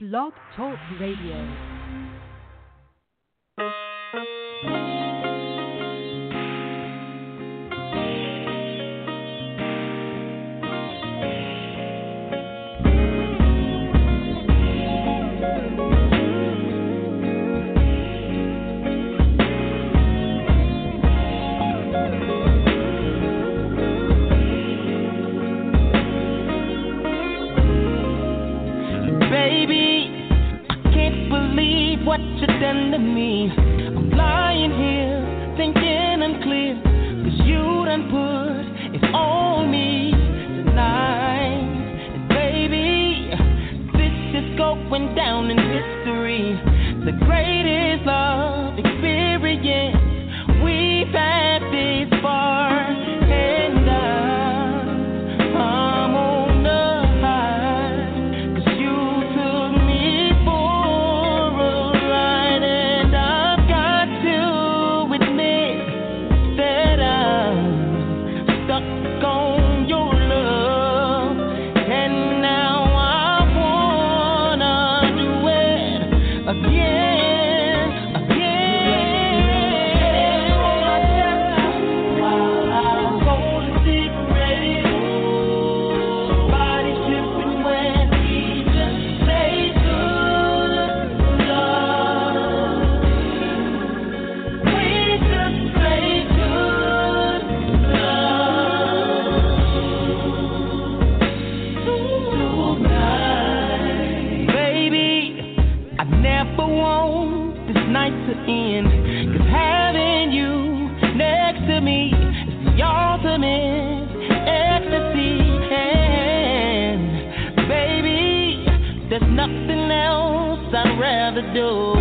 Blog Talk Radio. What you done to me. I'm lying here thinking I'm clear. Cause you done put it on me tonight. And baby, this is going down in history. Do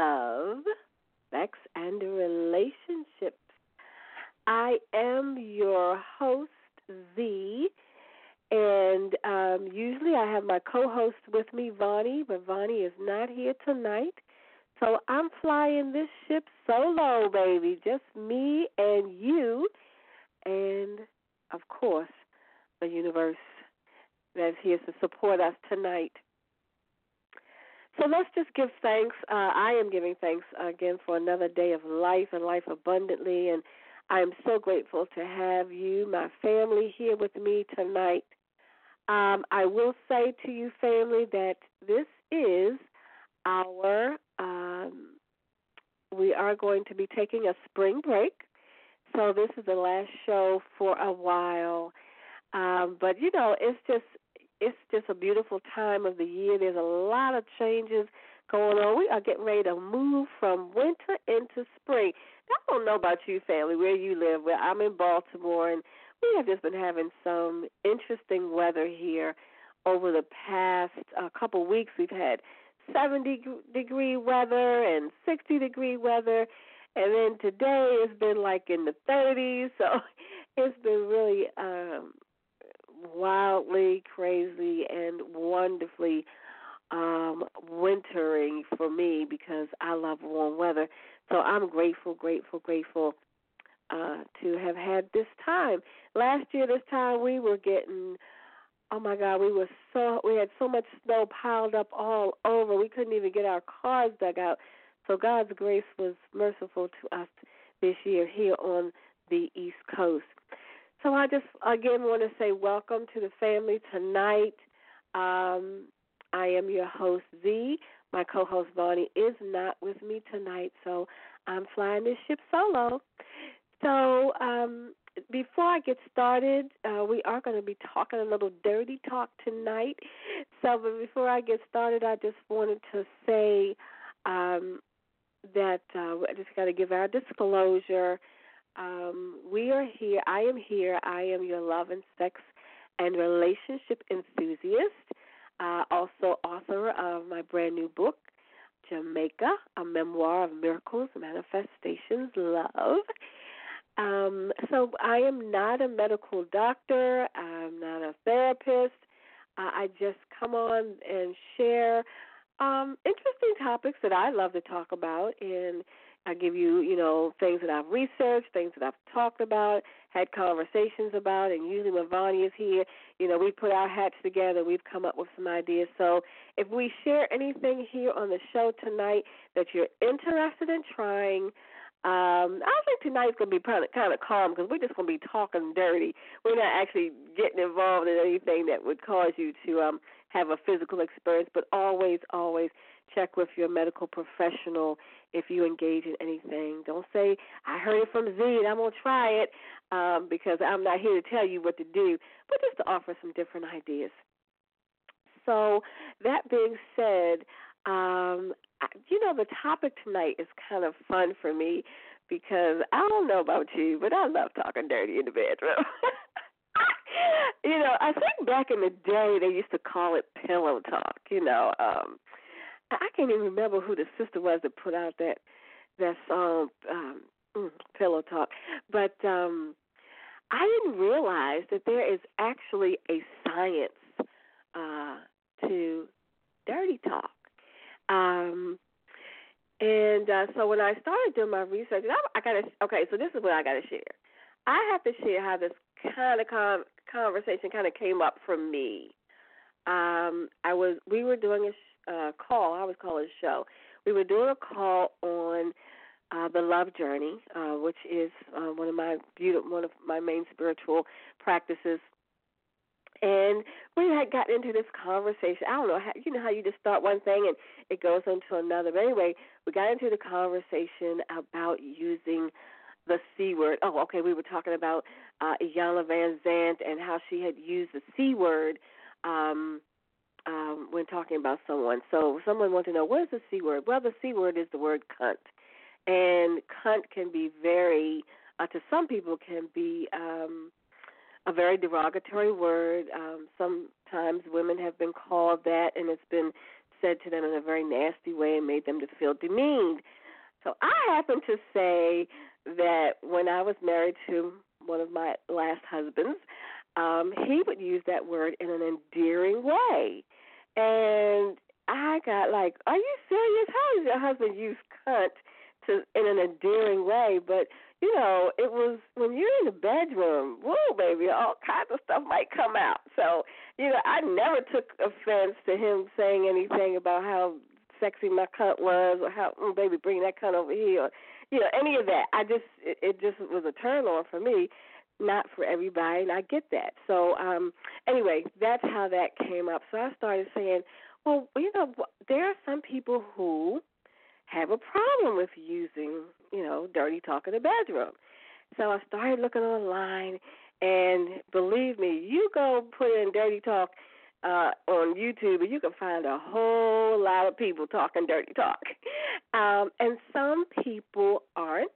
Love, Sex, and Relationships. I am your host, Z. And um, usually I have my co host with me, Vonnie, but Vonnie is not here tonight. So I'm flying this ship solo, baby. Just me and you. And, of course, the universe that's here to support us tonight. So let's just give thanks. Uh, I am giving thanks again for another day of life and life abundantly. And I am so grateful to have you, my family, here with me tonight. Um, I will say to you, family, that this is our um, we are going to be taking a spring break. So this is the last show for a while. Um, but you know, it's just it's just a beautiful time of the year. There's a lot of changes going on. We are getting ready to move from winter into spring. I don't know about you, family, where you live. Where I'm in Baltimore, and we have just been having some interesting weather here over the past uh, couple weeks. We've had 70 degree weather and 60 degree weather, and then today it's been like in the 30s. So it's been really um, wildly crazy and wonderfully um wintering for me because I love warm weather. So I'm grateful, grateful, grateful uh to have had this time. Last year this time we were getting oh my god, we were so we had so much snow piled up all over. We couldn't even get our cars dug out. So God's grace was merciful to us this year here on the East Coast. So I just again want to say welcome to the family tonight. Um, I am your host Z. My co-host Vonnie is not with me tonight, so I'm flying this ship solo. So um, before I get started, uh, we are going to be talking a little dirty talk tonight. So, but before I get started, I just wanted to say um, that uh, I just got to give our disclosure um, we are here. I am here. I am your love and sex and relationship enthusiast. Uh, also, author of my brand new book, Jamaica, a memoir of miracles, manifestations, love. Um, so, I am not a medical doctor. I'm not a therapist. Uh, I just come on and share um, interesting topics that I love to talk about and I give you, you know, things that I've researched, things that I've talked about, had conversations about, and usually when Vonnie is here, you know, we put our hats together, we've come up with some ideas. So if we share anything here on the show tonight that you're interested in trying, um, I think tonight's going to be kind of, kind of calm because we're just going to be talking dirty. We're not actually getting involved in anything that would cause you to um, have a physical experience, but always, always check with your medical professional if you engage in anything. Don't say, I heard it from Z and I'm going to try it um, because I'm not here to tell you what to do, but just to offer some different ideas. So, that being said, um, you know, the topic tonight is kind of fun for me because I don't know about you, but I love talking dirty in the bedroom. you know, I think back in the day they used to call it pillow talk. You know, um, I can't even remember who the sister was that put out that that song, um, mm, Pillow Talk. But um, I didn't realize that there is actually a science uh, to dirty talk. Um, and uh, so when I started doing my research, I, I got to okay. So this is what I got to share. I have to share how this kind of con- conversation kind of came up for me. Um, I was we were doing a uh, call. I was calling a show. We were doing a call on uh, the love journey, uh, which is uh, one of my beautiful, one of my main spiritual practices. And we had gotten into this conversation. I don't know, how, you know how you just start one thing and it goes into another. But anyway, we got into the conversation about using the C word. Oh, okay, we were talking about uh, Iyanla Vanzant and how she had used the C word um, um, when talking about someone. So someone wants to know what is the c word. Well, the c word is the word cunt, and cunt can be very uh, to some people can be um, a very derogatory word. Um, sometimes women have been called that, and it's been said to them in a very nasty way and made them to feel demeaned. So I happen to say that when I was married to one of my last husbands, um, he would use that word in an endearing way. And I got like, Are you serious? How does your husband use cunt to in an endearing way? But you know, it was when you're in the bedroom, whoa, baby, all kinds of stuff might come out. So, you know, I never took offense to him saying anything about how sexy my cunt was or how, mm, baby, bring that cunt over here, or, you know, any of that. I just, it, it just was a turn on for me not for everybody, and I get that. So, um, anyway, that's how that came up. So I started saying, well, you know, there are some people who have a problem with using, you know, dirty talk in the bedroom. So I started looking online, and believe me, you go put in dirty talk uh, on YouTube, and you can find a whole lot of people talking dirty talk. Um, and some people aren't,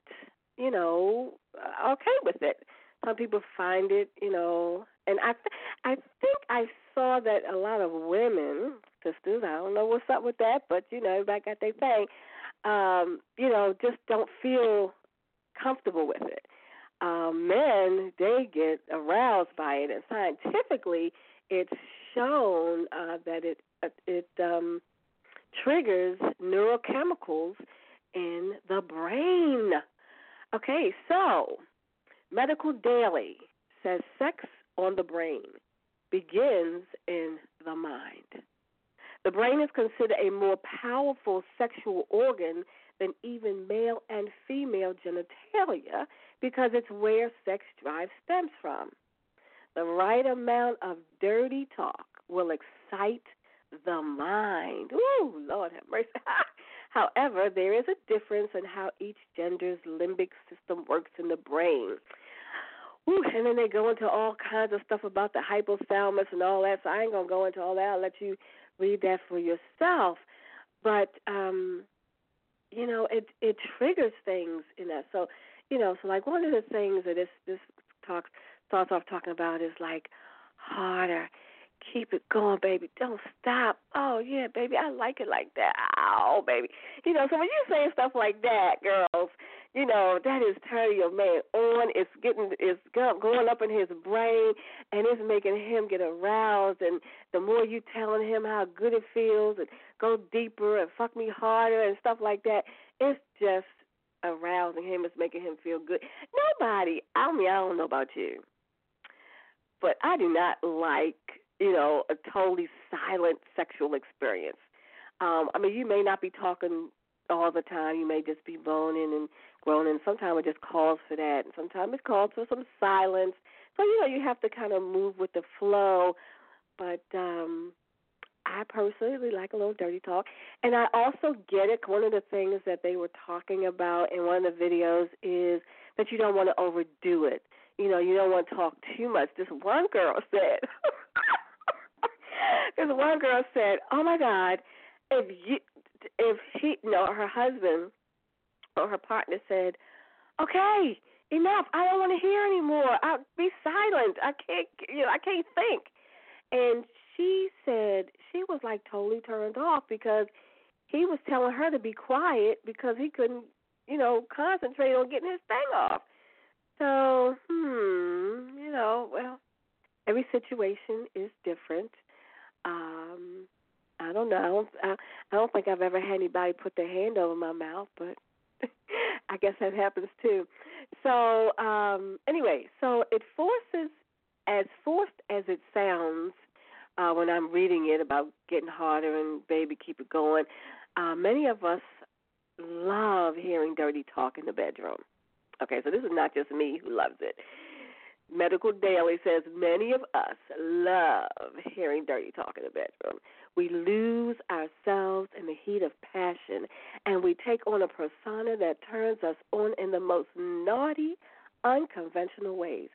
you know, uh, okay with it. Some people find it, you know, and I, th- I think I saw that a lot of women, sisters, I don't know what's up with that, but you know, everybody got their thing. Um, you know, just don't feel comfortable with it. Um, men, they get aroused by it, and scientifically, it's shown uh, that it uh, it um, triggers neurochemicals in the brain. Okay, so Medical Daily says sex on the brain begins in the mind. The brain is considered a more powerful sexual organ than even male and female genitalia because it's where sex drive stems from. The right amount of dirty talk will excite the mind. Ooh, Lord have mercy. However, there is a difference in how each gender's limbic system works in the brain. Ooh, and then they go into all kinds of stuff about the hypothalamus and all that. So I ain't gonna go into all that. I'll let you read that for yourself. But um, you know, it it triggers things in us. So, you know, so like one of the things that this this talk starts off talking about is like harder Keep it going, baby. Don't stop. Oh yeah, baby, I like it like that. Oh, baby. You know, so when you say stuff like that, girls, you know that is turning your man on. It's getting, it's going up in his brain, and it's making him get aroused. And the more you telling him how good it feels, and go deeper and fuck me harder and stuff like that, it's just arousing him. It's making him feel good. Nobody, I mean, I don't know about you, but I do not like you know, a totally silent sexual experience. Um, I mean, you may not be talking all the time. You may just be moaning and groaning. Sometimes it just calls for that, and sometimes it calls for some silence. So you know, you have to kind of move with the flow. But um, I personally like a little dirty talk, and I also get it. One of the things that they were talking about in one of the videos is that you don't want to overdo it. You know, you don't want to talk too much. This one girl said. Because one girl said, "Oh my God, if you, if he, no, her husband or her partner said, okay, enough. I don't want to hear anymore. I'll be silent. I can't, you know, I can't think." And she said she was like totally turned off because he was telling her to be quiet because he couldn't, you know, concentrate on getting his thing off. So, hmm, you know, well, every situation is different. Um, I don't know. I don't. I, I don't think I've ever had anybody put their hand over my mouth, but I guess that happens too. So um, anyway, so it forces, as forced as it sounds, uh, when I'm reading it about getting harder and baby keep it going. Uh, many of us love hearing dirty talk in the bedroom. Okay, so this is not just me who loves it. Medical Daily says many of us love hearing dirty talk in the bedroom. We lose ourselves in the heat of passion and we take on a persona that turns us on in the most naughty, unconventional ways.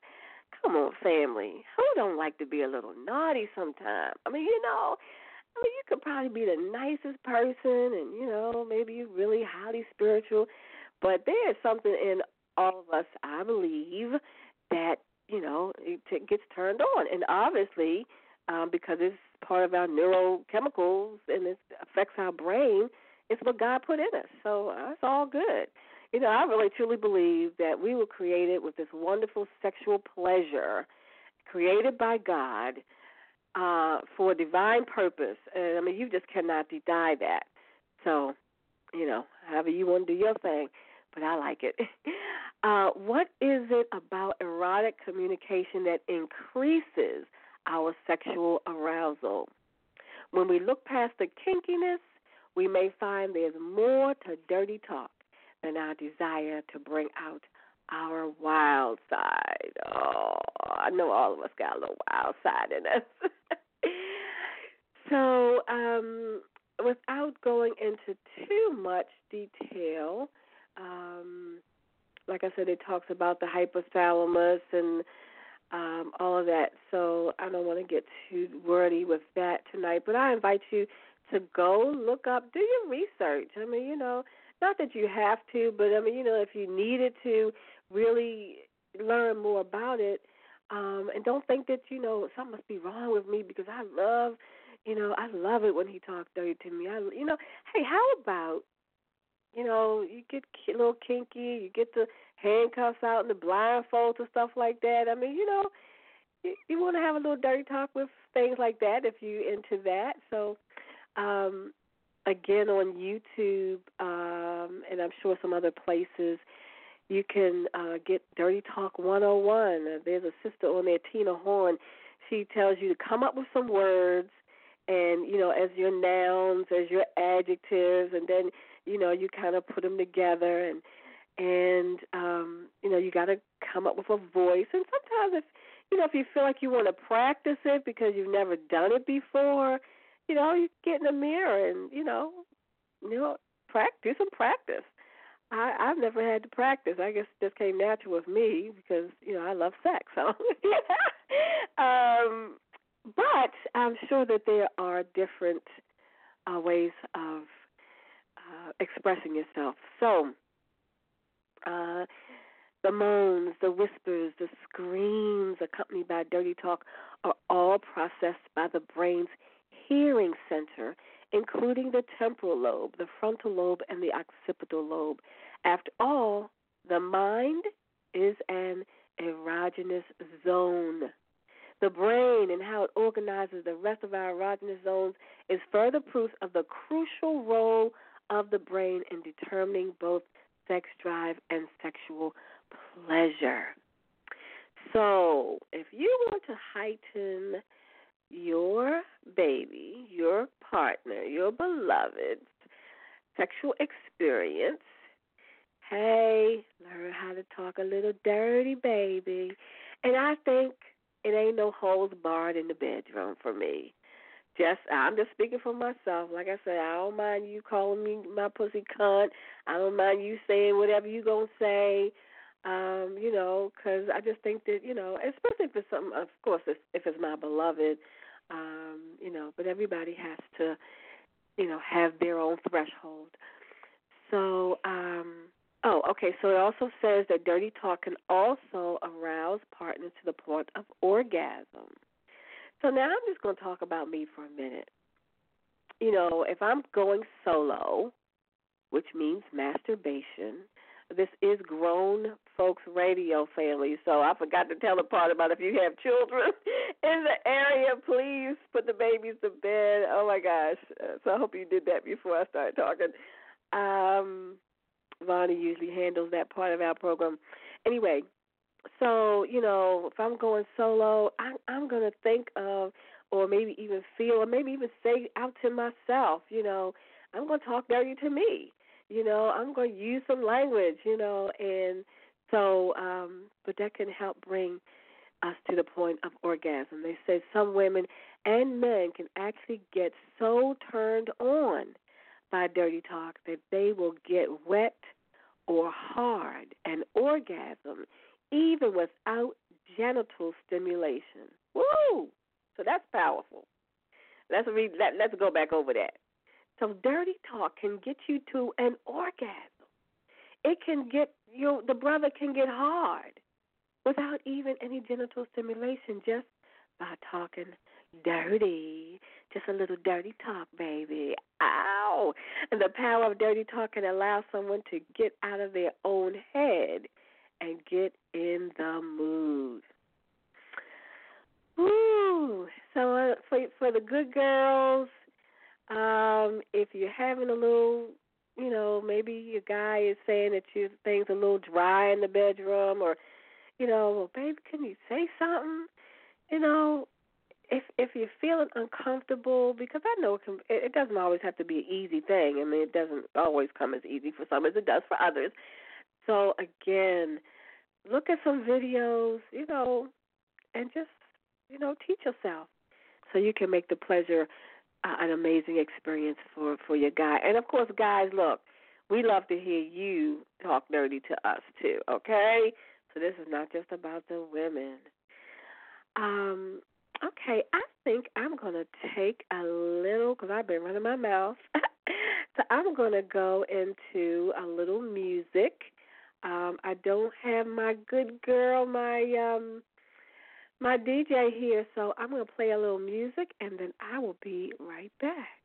Come on, family. Who don't like to be a little naughty sometime? I mean, you know, I mean, you could probably be the nicest person and, you know, maybe you're really highly spiritual, but there is something in all of us, I believe, that you know, it t- gets turned on. And obviously, um, because it's part of our neurochemicals and it affects our brain, it's what God put in us. So uh, it's all good. You know, I really truly believe that we were created with this wonderful sexual pleasure, created by God uh, for a divine purpose. And I mean, you just cannot deny that. So, you know, however you want to do your thing, but I like it. Uh, what is it about erotic communication that increases our sexual arousal? When we look past the kinkiness, we may find there's more to dirty talk than our desire to bring out our wild side. Oh, I know all of us got a little wild side in us. so, um, without going into too much detail, um, like I said, it talks about the hypothalamus and um, all of that. So I don't want to get too wordy with that tonight. But I invite you to go look up, do your research. I mean, you know, not that you have to, but I mean, you know, if you needed to really learn more about it, um, and don't think that you know something must be wrong with me because I love, you know, I love it when he talks dirty to me. I, you know, hey, how about, you know, you get a little kinky, you get the handcuffs out and the blindfolds and stuff like that. I mean, you know, you, you want to have a little dirty talk with things like that if you're into that. So, um, again on YouTube, um, and I'm sure some other places you can uh, get Dirty Talk 101. There's a sister on there, Tina Horn. She tells you to come up with some words, and you know, as your nouns, as your adjectives, and then you know, you kind of put them together, and and um, you know, you got to come up with a voice. And sometimes, if you know, if you feel like you want to practice it because you've never done it before, you know, you get in the mirror and you know, you know, practice, some practice. I I've never had to practice. I guess it just came natural with me because you know I love sex. So, um, but I'm sure that there are different uh, ways of uh, expressing yourself. So, uh, the moans, the whispers, the screams accompanied by dirty talk are all processed by the brain's hearing center including the temporal lobe, the frontal lobe, and the occipital lobe. After all, the mind is an erogenous zone. The brain and how it organizes the rest of our erogenous zones is further proof of the crucial role of the brain in determining both sex drive and sexual pleasure. So, if you want to heighten your baby, your partner, your beloved sexual experience. Hey, learn how to talk a little dirty, baby. And I think it ain't no holes barred in the bedroom for me. Just I'm just speaking for myself. Like I said, I don't mind you calling me my pussy cunt. I don't mind you saying whatever you gonna say um, you know, because I just think that you know, especially if it's something, of course, if, if it's my beloved, um, you know, but everybody has to, you know, have their own threshold. So, um, oh, okay. So it also says that dirty talk can also arouse partners to the point of orgasm. So now I'm just going to talk about me for a minute. You know, if I'm going solo, which means masturbation, this is grown folks radio family, so I forgot to tell the part about if you have children in the area, please put the babies to bed. Oh my gosh! So I hope you did that before I start talking. Um, Vonnie usually handles that part of our program. Anyway, so you know, if I'm going solo, I, I'm going to think of, or maybe even feel, or maybe even say out to myself, you know, I'm going to talk dirty to me you know, I'm going to use some language, you know, and so, um, but that can help bring us to the point of orgasm. They say some women and men can actually get so turned on by dirty talk that they will get wet or hard and orgasm even without genital stimulation. Woo! So that's powerful. Let's read. Let, let's go back over that. So dirty talk can get you to an orgasm. It can get you the brother can get hard without even any genital stimulation, just by talking dirty. Just a little dirty talk, baby. Ow! And the power of dirty talk can allow someone to get out of their own head and get in the mood. Ooh! So uh, for for the good girls, um, if you're having a little, you know, maybe your guy is saying that you things a little dry in the bedroom, or, you know, well, baby, can you say something? You know, if if you're feeling uncomfortable, because I know it, can, it doesn't always have to be an easy thing. I mean, it doesn't always come as easy for some as it does for others. So again, look at some videos, you know, and just you know teach yourself so you can make the pleasure uh, an amazing experience for for your guy. And of course, guys, look, we love to hear you talk dirty to us too. Okay, so this is not just about the women. Um, okay, I think I'm gonna take a little because I've been running my mouth. so I'm gonna go into a little music. Um, I don't have my good girl, my um, my DJ here, so I'm gonna play a little music and then I will be right back.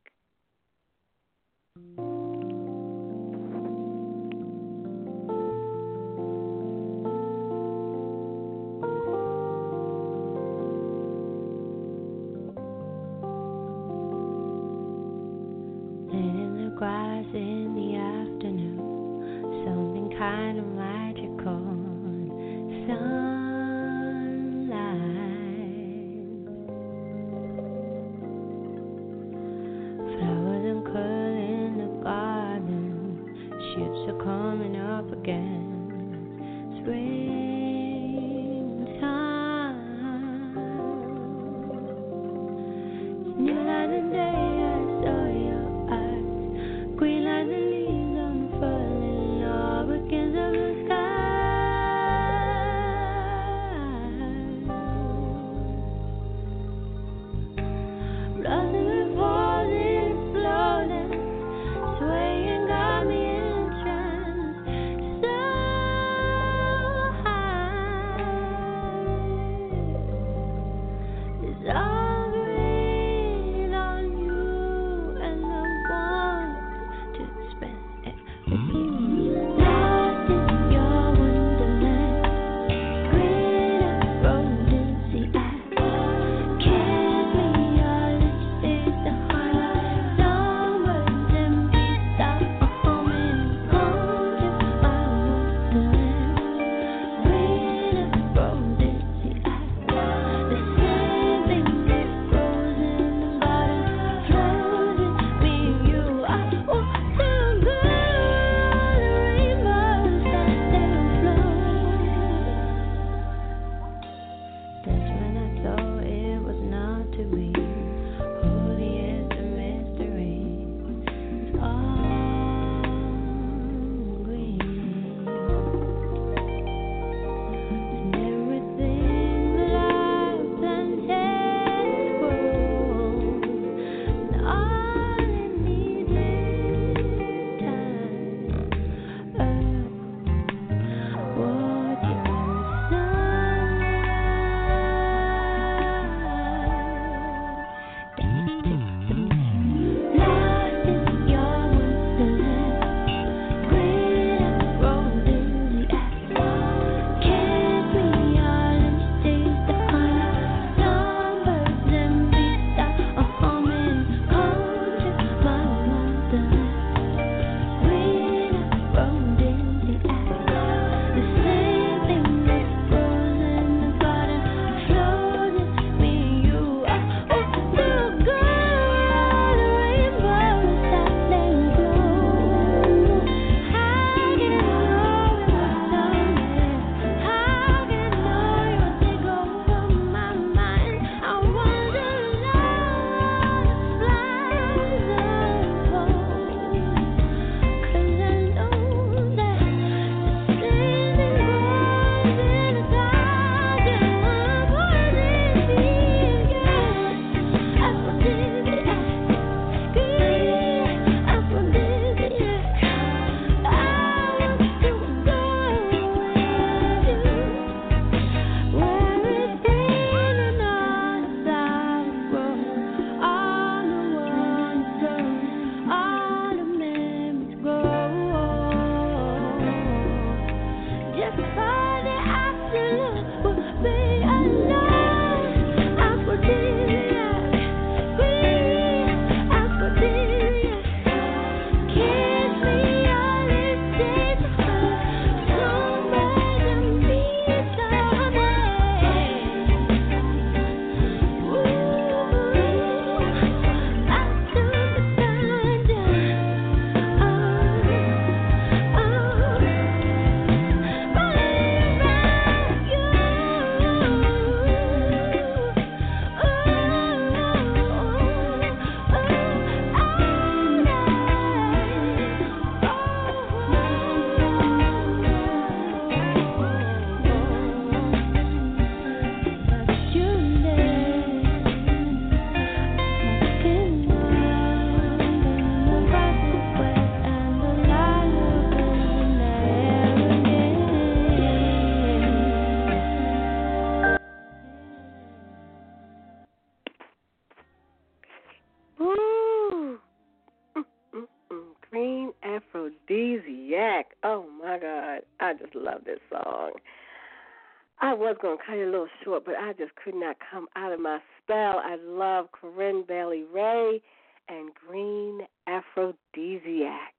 Was going to cut it a little short, but I just could not come out of my spell. I love Corinne Bailey Rae and Green Aphrodisiac.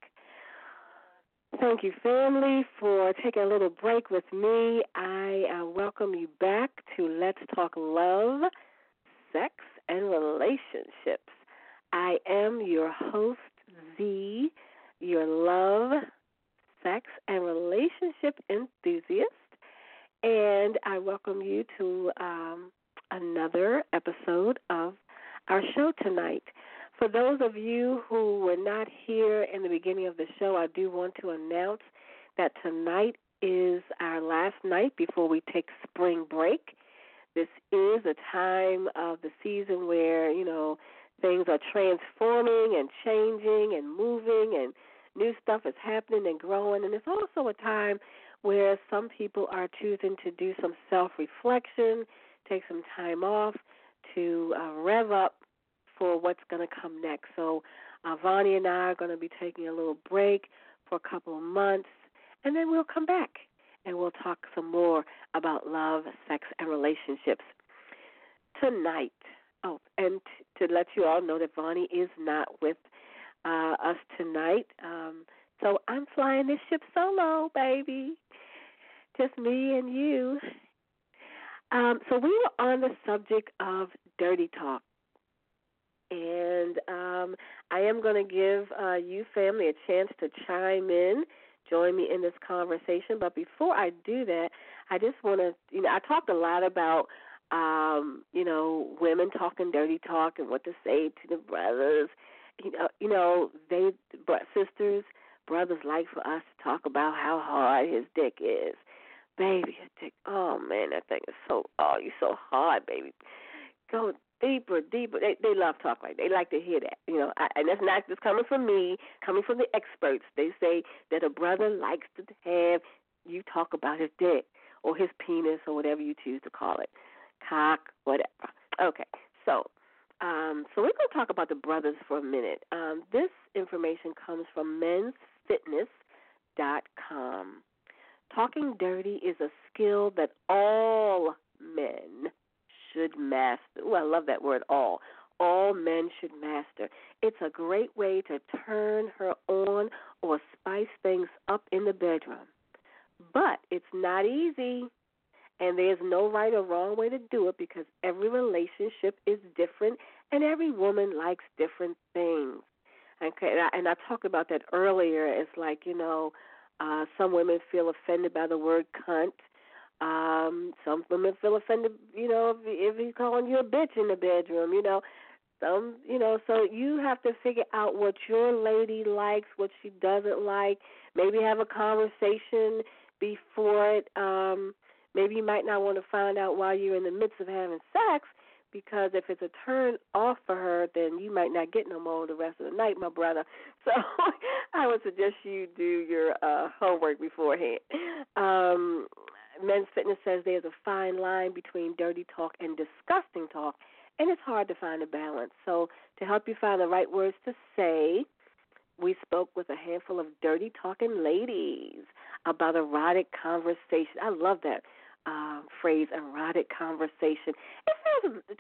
Thank you, family, for taking a little break with me. I uh, welcome you back to Let's Talk Love, Sex, and Relationships. I am your host, Z, your love, sex, and relationship enthusiast. And I welcome you to um, another episode of our show tonight. For those of you who were not here in the beginning of the show, I do want to announce that tonight is our last night before we take spring break. This is a time of the season where, you know, things are transforming and changing and moving and new stuff is happening and growing and it's also a time where some people are choosing to do some self reflection, take some time off to uh, rev up for what's going to come next. So, uh, Vonnie and I are going to be taking a little break for a couple of months, and then we'll come back and we'll talk some more about love, sex, and relationships. Tonight, oh, and t- to let you all know that Vonnie is not with uh, us tonight. Um, so I'm flying this ship solo, baby. Just me and you. Um, so we were on the subject of dirty talk. And um, I am going to give uh, you, family, a chance to chime in, join me in this conversation. But before I do that, I just want to, you know, I talked a lot about, um, you know, women talking dirty talk and what to say to the brothers. You know, you know, they, but sisters, brothers like for us to talk about how hard his dick is. Baby, his dick. Oh man, that thing is so. Oh, you're so hard, baby. Go deeper, deeper. They they love talk like they like to hear that, you know. I, and that's not just coming from me, coming from the experts. They say that a brother likes to have you talk about his dick or his penis or whatever you choose to call it, cock, whatever. Okay, so um, so we're going to talk about the brothers for a minute. Um, this information comes from mensfitness.com. Talking dirty is a skill that all men should master. Oh, I love that word, all. All men should master. It's a great way to turn her on or spice things up in the bedroom. But it's not easy, and there's no right or wrong way to do it because every relationship is different and every woman likes different things. Okay, and I, and I talked about that earlier. It's like, you know, uh, some women feel offended by the word cunt um, some women feel offended, you know, if, if he's calling you a bitch in the bedroom, you know. Some, you know, so you have to figure out what your lady likes, what she doesn't like. Maybe have a conversation before it. Um, maybe you might not want to find out while you're in the midst of having sex, because if it's a turn off for her, then you might not get no more the rest of the night, my brother. So I would suggest you do your uh, homework beforehand. Um, Men's Fitness says there's a fine line between dirty talk and disgusting talk, and it's hard to find a balance. So, to help you find the right words to say, we spoke with a handful of dirty talking ladies about erotic conversation. I love that uh, phrase, erotic conversation. It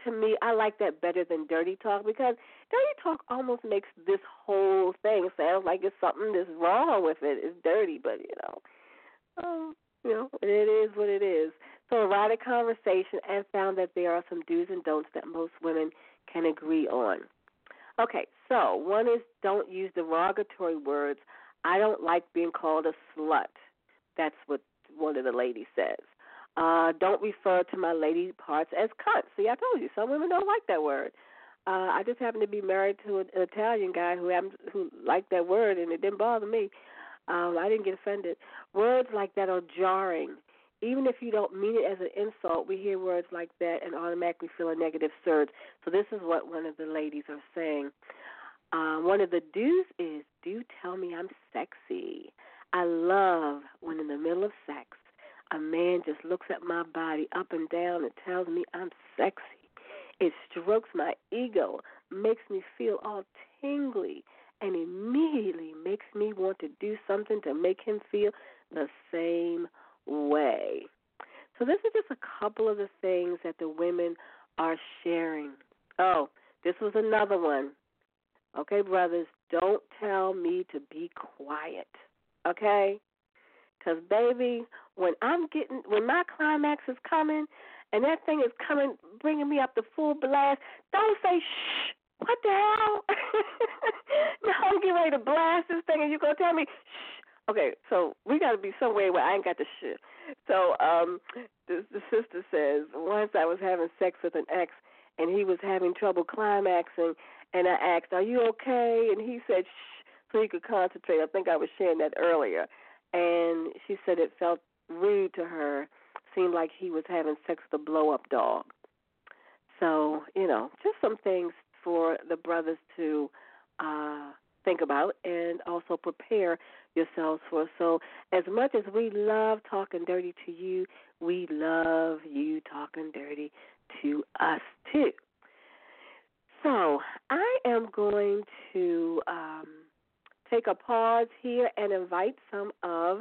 to me, I like that better than dirty talk because dirty talk almost makes this whole thing sound like it's something that's wrong with it. It's dirty, but you know. Um, you know, it is what it is. So erotic conversation and found that there are some do's and don'ts that most women can agree on. Okay, so one is don't use derogatory words. I don't like being called a slut. That's what one of the ladies says. Uh, don't refer to my lady parts as cunt. See, I told you, some women don't like that word. Uh, I just happen to be married to an Italian guy who happens, who liked that word, and it didn't bother me. Um, I didn't get offended. Words like that are jarring. Even if you don't mean it as an insult, we hear words like that and automatically feel a negative surge. So this is what one of the ladies are saying. Uh, one of the do's is do tell me I'm sexy. I love when in the middle of sex, a man just looks at my body up and down and tells me I'm sexy. It strokes my ego, makes me feel all tingly, and immediately makes me want to do something to make him feel the same way. So this is just a couple of the things that the women are sharing. Oh, this was another one. Okay, brothers, don't tell me to be quiet. Okay? Because, baby, when I'm getting, when my climax is coming and that thing is coming, bringing me up to full blast, don't say, shh, what the hell? now I'm getting ready to blast this thing and you're to tell me, shh. Okay, so we got to be somewhere where I ain't got the shit. So um, the, the sister says, once I was having sex with an ex and he was having trouble climaxing, and I asked, "Are you okay?" And he said, "Shh," so he could concentrate. I think I was sharing that earlier, and she said it felt rude to her. Seemed like he was having sex with a blow-up dog. So you know, just some things for the brothers to uh, think about and also prepare yourselves for. So, as much as we love talking dirty to you, we love you talking dirty to us too. So I am going to um, take a pause here and invite some of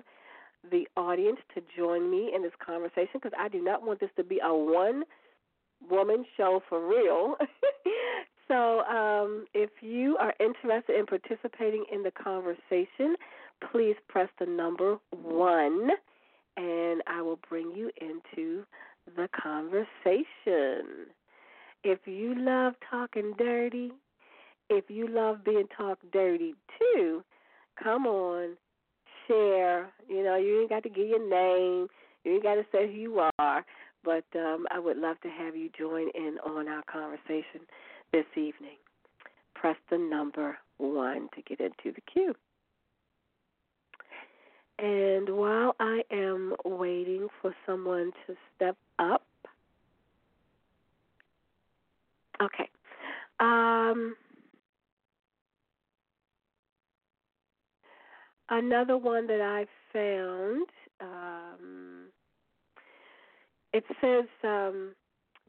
the audience to join me in this conversation because I do not want this to be a one woman show for real. so um, if you are interested in participating in the conversation, please press the number one and I will bring you into the conversation. If you love talking dirty, if you love being talked dirty too, come on, share. You know, you ain't got to give your name, you ain't got to say who you are, but um, I would love to have you join in on our conversation this evening. Press the number one to get into the queue. And while I am waiting for someone to step up, okay. Um, another one that I found, um, it says um,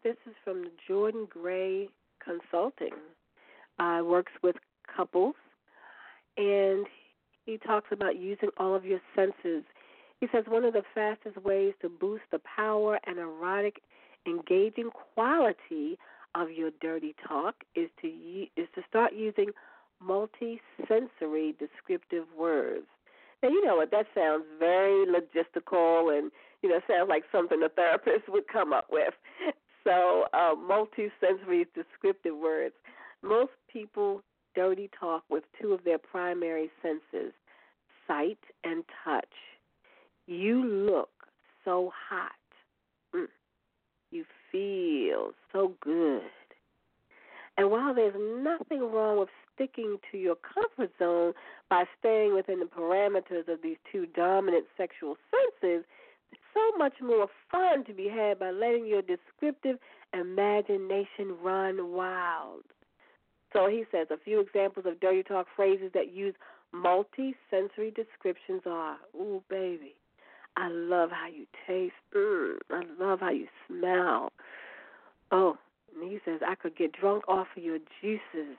this is from the Jordan Gray Consulting. Uh, works with couples, and he talks about using all of your senses. He says one of the fastest ways to boost the power and erotic, engaging quality of your dirty talk is to is to start using multi-sensory descriptive words. Now you know what that sounds very logistical and you know sounds like something a therapist would come up with. So uh, multi-sensory descriptive words. Most people dirty talk with two of their primary senses, sight and touch. You look so hot. Mm. You feel so good. And while there's nothing wrong with sticking to your comfort zone by staying within the parameters of these two dominant sexual senses, it's so much more fun to be had by letting your descriptive imagination run wild. So he says a few examples of dirty talk phrases that use multi-sensory descriptions are, "Ooh, baby, I love how you taste. Mm, I love how you smell. Oh, and he says I could get drunk off of your juices.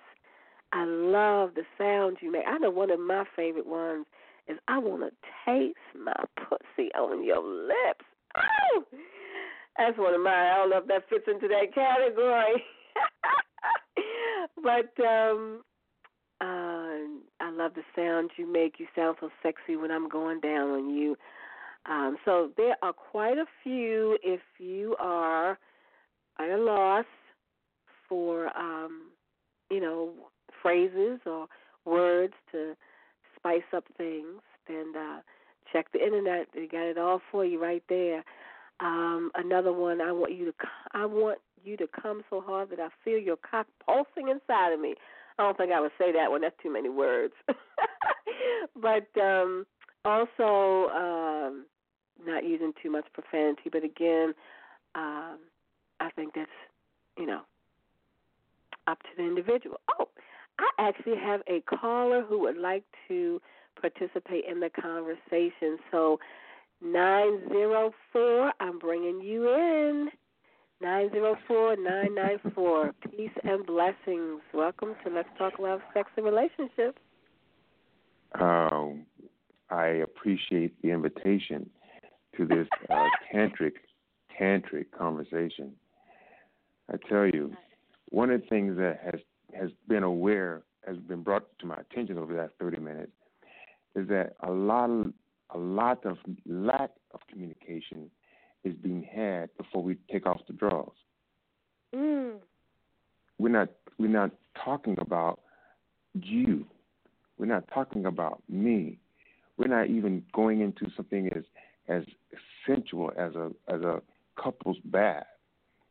I love the sounds you make. I know one of my favorite ones is I want to taste my pussy on your lips. Oh, that's one of mine. I don't know if that fits into that category. but um uh I love the sound you make. You sound so sexy when I'm going down on you. Um, so there are quite a few. If you are at a loss for, um, you know, phrases or words to spice up things, then uh, check the internet. They got it all for you right there. Um, another one. I want you to. I want you to come so hard that I feel your cock pulsing inside of me. I don't think I would say that one. That's too many words. but um, also, um, not using too much profanity. But again, um, I think that's you know up to the individual. Oh, I actually have a caller who would like to participate in the conversation. So nine zero four, I'm bringing you in. Nine zero four nine nine four. Peace and blessings. Welcome to Let's Talk Love, Sex, and Relationships. Um, I appreciate the invitation to this uh, tantric tantric conversation. I tell you, one of the things that has has been aware has been brought to my attention over the last 30 minutes is that a lot of a lot of lack of communication is being had before we take off the draws. Mm. We're not we're not talking about you. We're not talking about me. We're not even going into something as as sensual as a as a couple's bath.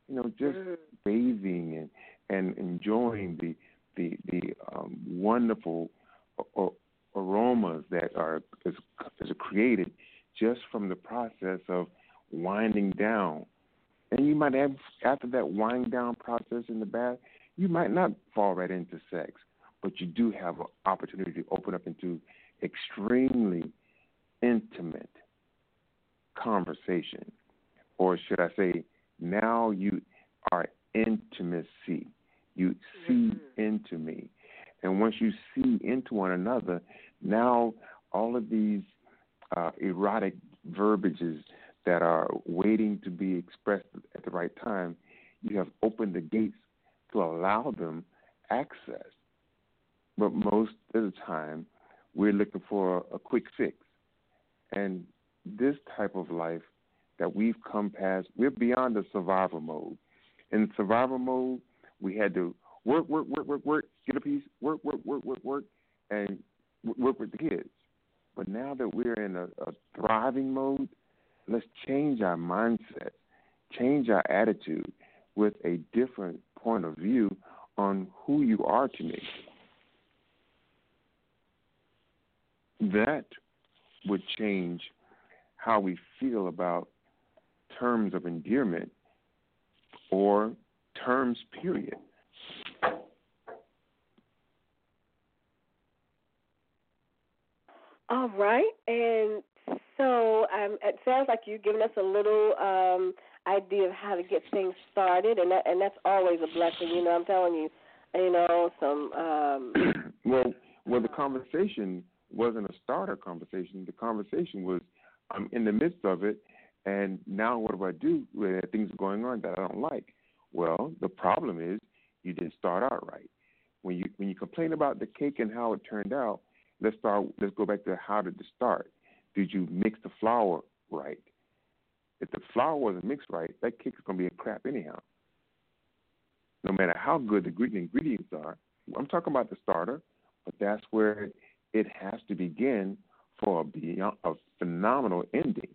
You know, just mm. bathing and and enjoying the the the um, wonderful aromas that are is, is created just from the process of winding down. And you might have after that wind down process in the bath, you might not fall right into sex, but you do have an opportunity to open up into extremely intimate conversation, or should I say, now you are intimacy. You see mm-hmm. into me. And once you see into one another, now all of these uh, erotic verbiages that are waiting to be expressed at the right time, you have opened the gates to allow them access. But most of the time, we're looking for a quick fix. And this type of life that we've come past, we're beyond the survival mode. In survival mode, we had to work, work, work, work, work, get a piece, work, work, work, work, work, and work with the kids. But now that we're in a, a thriving mode, let's change our mindset, change our attitude with a different point of view on who you are to me. That would change how we feel about terms of endearment or terms, period. All right, and so um, it sounds like you've given us a little um, idea of how to get things started, and that, and that's always a blessing. You know, I'm telling you, you know, some. Um, well, well, the conversation wasn't a starter conversation. The conversation was, I'm in the midst of it, and now what do I do when things are going on that I don't like? Well, the problem is you didn't start out right. When you when you complain about the cake and how it turned out, let's start. Let's go back to how did it start? Did you mix the flour right? If the flour wasn't mixed right, that cake is going to be a crap anyhow. No matter how good the ingredients are, I'm talking about the starter, but that's where it has to begin for a, beyond, a phenomenal ending.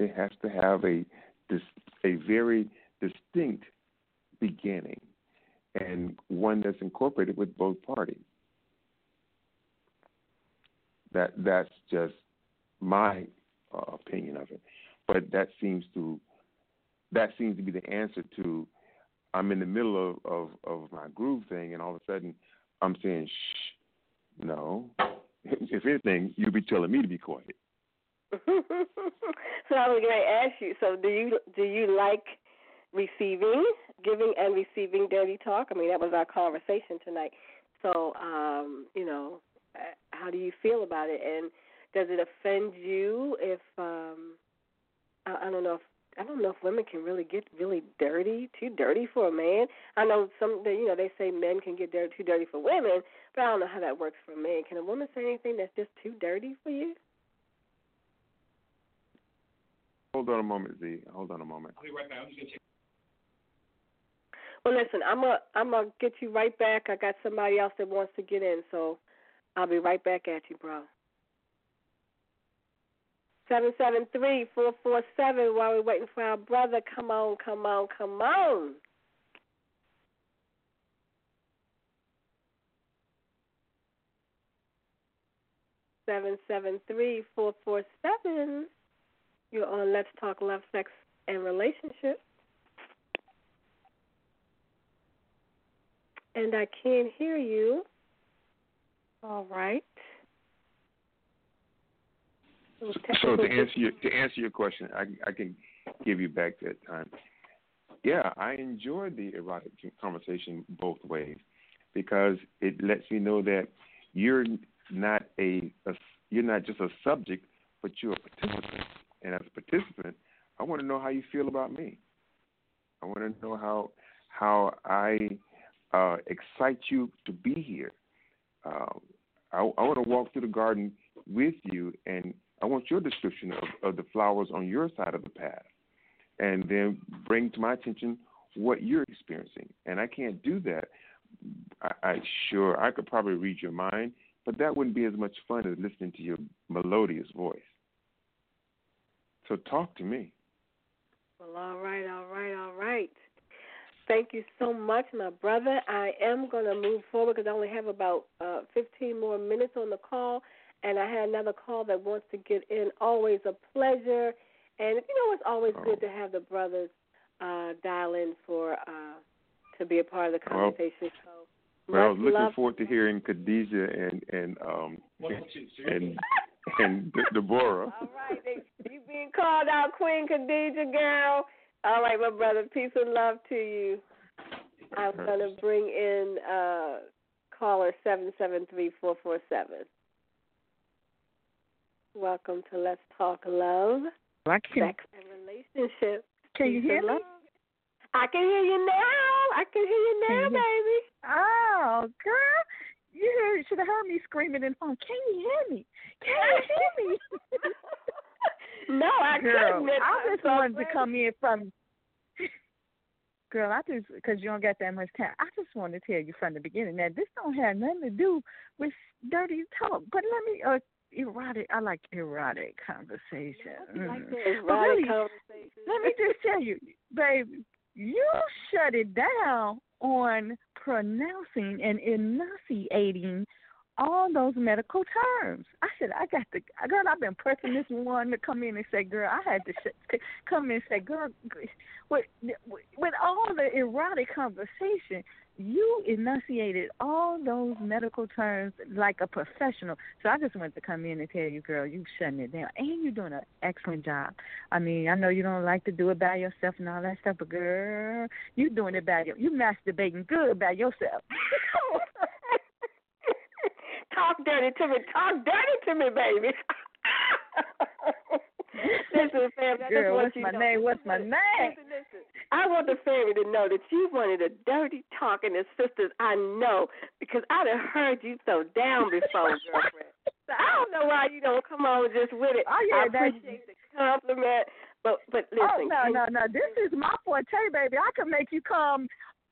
It has to have a a very distinct beginning and one that's incorporated with both parties. That that's just my uh, opinion of it, but that seems to that seems to be the answer to. I'm in the middle of, of, of my groove thing, and all of a sudden, I'm saying, "Shh, no." If anything, you'd be telling me to be quiet. So I was going to ask you. So do you do you like receiving, giving, and receiving dirty talk? I mean, that was our conversation tonight. So, um, you know, uh, how do you feel about it? And does it offend you if um, I, I don't know if I don't know if women can really get really dirty, too dirty for a man. I know some, you know, they say men can get dirty, too dirty for women, but I don't know how that works for men. Can a woman say anything that's just too dirty for you? Hold on a moment, Zee. Hold on a moment. I'll be right back. I'm just gonna check. Well, listen, I'm a I'm gonna get you right back. I got somebody else that wants to get in, so I'll be right back at you, bro. Seven seven three four four seven. While we're waiting for our brother, come on, come on, come on. Seven seven three four four seven. You're on uh, Let's Talk Love, Sex, and Relationships. And I can't hear you. All right. So to answer your to answer your question, I I can give you back that time. Yeah, I enjoy the erotic conversation both ways because it lets me know that you're not a, a you're not just a subject, but you're a participant And as a participant, I want to know how you feel about me. I want to know how how I uh, excite you to be here. Uh, I, I want to walk through the garden with you, and I want your description of, of the flowers on your side of the path, and then bring to my attention what you're experiencing. And I can't do that. I, I sure I could probably read your mind, but that wouldn't be as much fun as listening to your melodious voice. So talk to me. Well, all right, all right, all right. Thank you so much, my brother. I am going to move forward because I only have about uh, 15 more minutes on the call, and I had another call that wants to get in. Always a pleasure. And you know, it's always oh. good to have the brothers uh, dial in for uh, to be a part of the conversation. Well, so well, I was looking forward to hearing Khadijah and and um and and Deborah. All right, you being called out, Queen Khadijah, girl. All right, my brother. Peace and love to you. I'm gonna bring in uh caller seven seven three four four seven. Welcome to Let's Talk Love, I can, Sex and Relationships. Can you hear me? I can hear you now. I can hear you now, baby. Oh, girl. You should have heard me screaming in the phone. Can you hear me? Can you hear me? no, I girl, couldn't. I just wanted to come in from. Girl, I just because you don't got that much time. I just want to tell you from the beginning that this don't have nothing to do with dirty talk. But let me uh, erotic. I like erotic conversation. Yeah, like mm. erotic really, conversation. Let me just tell you, babe, you shut it down on pronouncing and enunciating all those medical terms. I said, I got to, girl, I've been pressing this one to come in and say, girl, I had to sh- come in and say, girl, with, with all the erotic conversation, you enunciated all those medical terms like a professional. So I just wanted to come in and tell you, girl, you shutting it down, and you're doing an excellent job. I mean, I know you don't like to do it by yourself and all that stuff, but girl, you're doing it by your, you masturbating good by yourself. talk dirty to me, talk dirty to me, baby. listen, fam. Girl, what's my know. name? What's my name? Listen, listen. I want the family to know that you of the dirty talking sisters I know because I've heard you so down before, girlfriend. so I don't know why you don't come on just with it. Oh yeah, I appreciate the compliment, but but oh, listen. Oh no no no, this is my forte, baby. I can make you come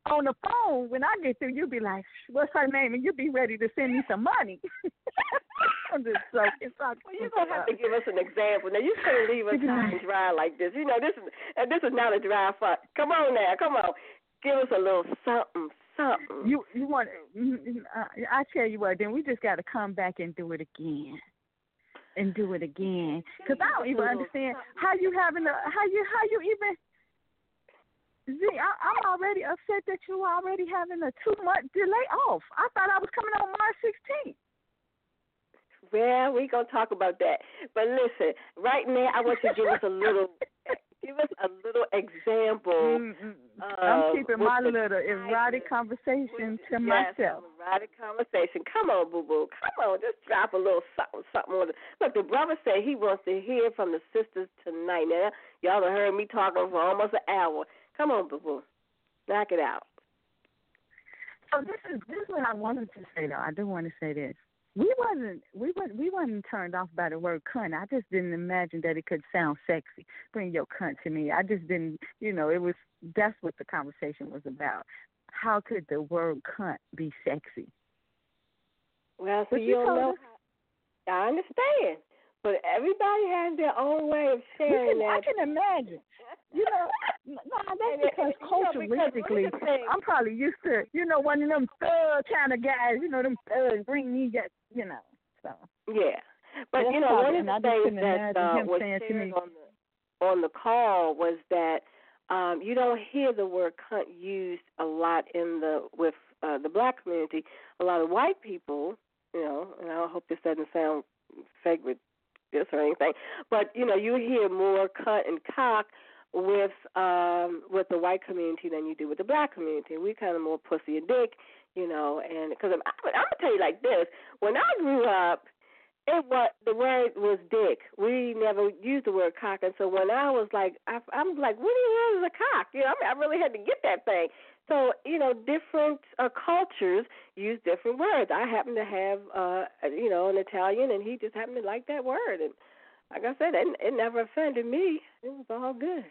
on the phone when I get through, you'll be like, "What's her name?" and you'll be ready to send me some money. I'm just joking. Well, you're gonna have to give us an example. Now you can't leave us high and dry like this. You know this is and this is not a dry fuck. Come on now, come on, give us a little something, something. You you want? Uh, I tell you what, then we just got to come back and do it again and do it again. Cause I don't even understand how you having a how you how you even Zee, I, I'm already upset that you already having a two month delay off. I thought I was coming on March 16th. Well, we gonna talk about that. But listen, right now I want you to give us a little, give us a little example. Mm-hmm. I'm keeping my little erotic conversation to yes, myself. Erotic conversation. Come on, boo boo. Come on, just drop a little something, something on it. Look, the brother said he wants to hear from the sisters tonight. Now, y'all have heard me talking for almost an hour. Come on, boo boo. Knock it out. So this is this is what I wanted to say though. I do want to say this. We wasn't we wasn't we wasn't turned off by the word cunt. I just didn't imagine that it could sound sexy. Bring your cunt to me. I just didn't you know, it was that's what the conversation was about. How could the word cunt be sexy? Well, so you, don't know. How, I understand. But everybody has their own way of sharing can, that. I can imagine. You know, no, that's because culturally, I'm probably used to, you know, one of them thug kind of guys. You know, them thugs bring me that, you know. So. Yeah, but that's you know, one of the things that uh, was shared on the on the call was that um, you don't hear the word "cunt" used a lot in the with uh, the black community. A lot of white people, you know, and I hope this doesn't sound fake with this or anything. But you know, you hear more cut and cock with um with the white community than you do with the black community. We kind of more pussy and dick, you know. And because I'm, I'm, gonna tell you like this: when I grew up, it was the word was dick. We never used the word cock, and so when I was like, I, I'm like, what the hell is a cock? You know, I mean, I really had to get that thing. So you know, different uh, cultures use different words. I happen to have, uh, you know, an Italian, and he just happened to like that word, and like I said, it, it never offended me. It was all good.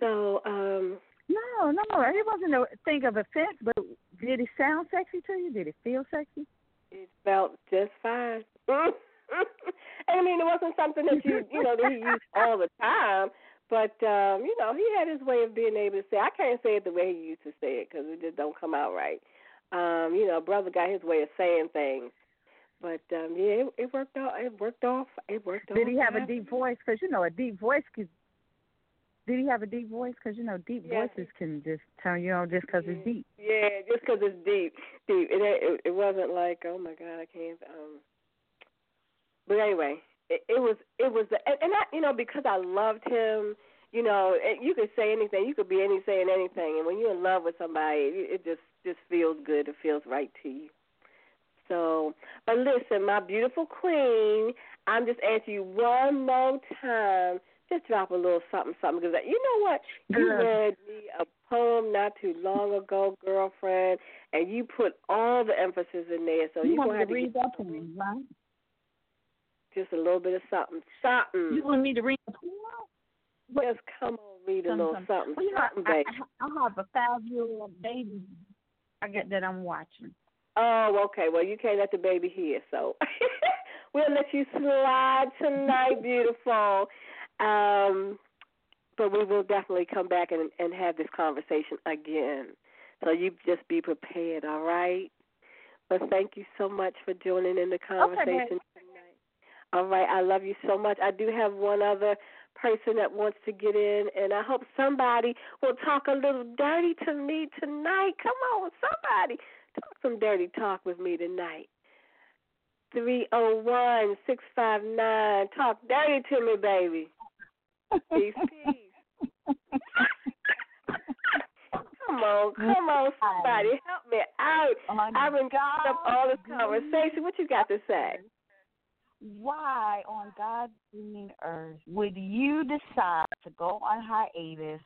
So, um no, no, it wasn't a thing of offense. But did it sound sexy to you? Did it feel sexy? It felt just fine. I mean, it wasn't something that you, you know, that he used all the time. But um, you know, he had his way of being able to say. I can't say it the way he used to say it because it just don't come out right. Um, you know, brother got his way of saying things. But um, yeah, it, it worked out. It worked off. It worked. Did he have a deep voice? Because you know, a deep voice could did he have a deep voice? Because you know, deep yes. voices can just turn you on just because yeah. it's deep. Yeah, just because it's deep, deep. It, it it wasn't like, oh my God, I can't. Um, but anyway, it, it was it was the and, I you know because I loved him. You know, you could say anything. You could be any saying anything, and when you're in love with somebody, it just just feels good. It feels right to you. So, but listen, my beautiful queen, I'm just asking you one more time just drop a little something, something. Because you know what? You read me a poem not too long ago, girlfriend, and you put all the emphasis in there. So you are want to read that to me, right? Just a little bit of something, something. You want me to read the poem? Just come on, read a some, little some. something, well, you something, I, baby. I, I have a five-year-old baby. I get that I'm watching. Oh, okay. Well, you can't let the baby hear, so we'll let you slide tonight, beautiful. Um, but we will definitely come back and, and have this conversation again. So you just be prepared, all right? But thank you so much for joining in the conversation okay. All right, I love you so much. I do have one other person that wants to get in, and I hope somebody will talk a little dirty to me tonight. Come on, somebody. Talk some dirty talk with me tonight. 301 659. Talk dirty to me, baby. Peace, peace. come on, come on, somebody help me out. Oh, I've been up all this conversation. What you got to say? Why on God's green earth would you decide to go on hiatus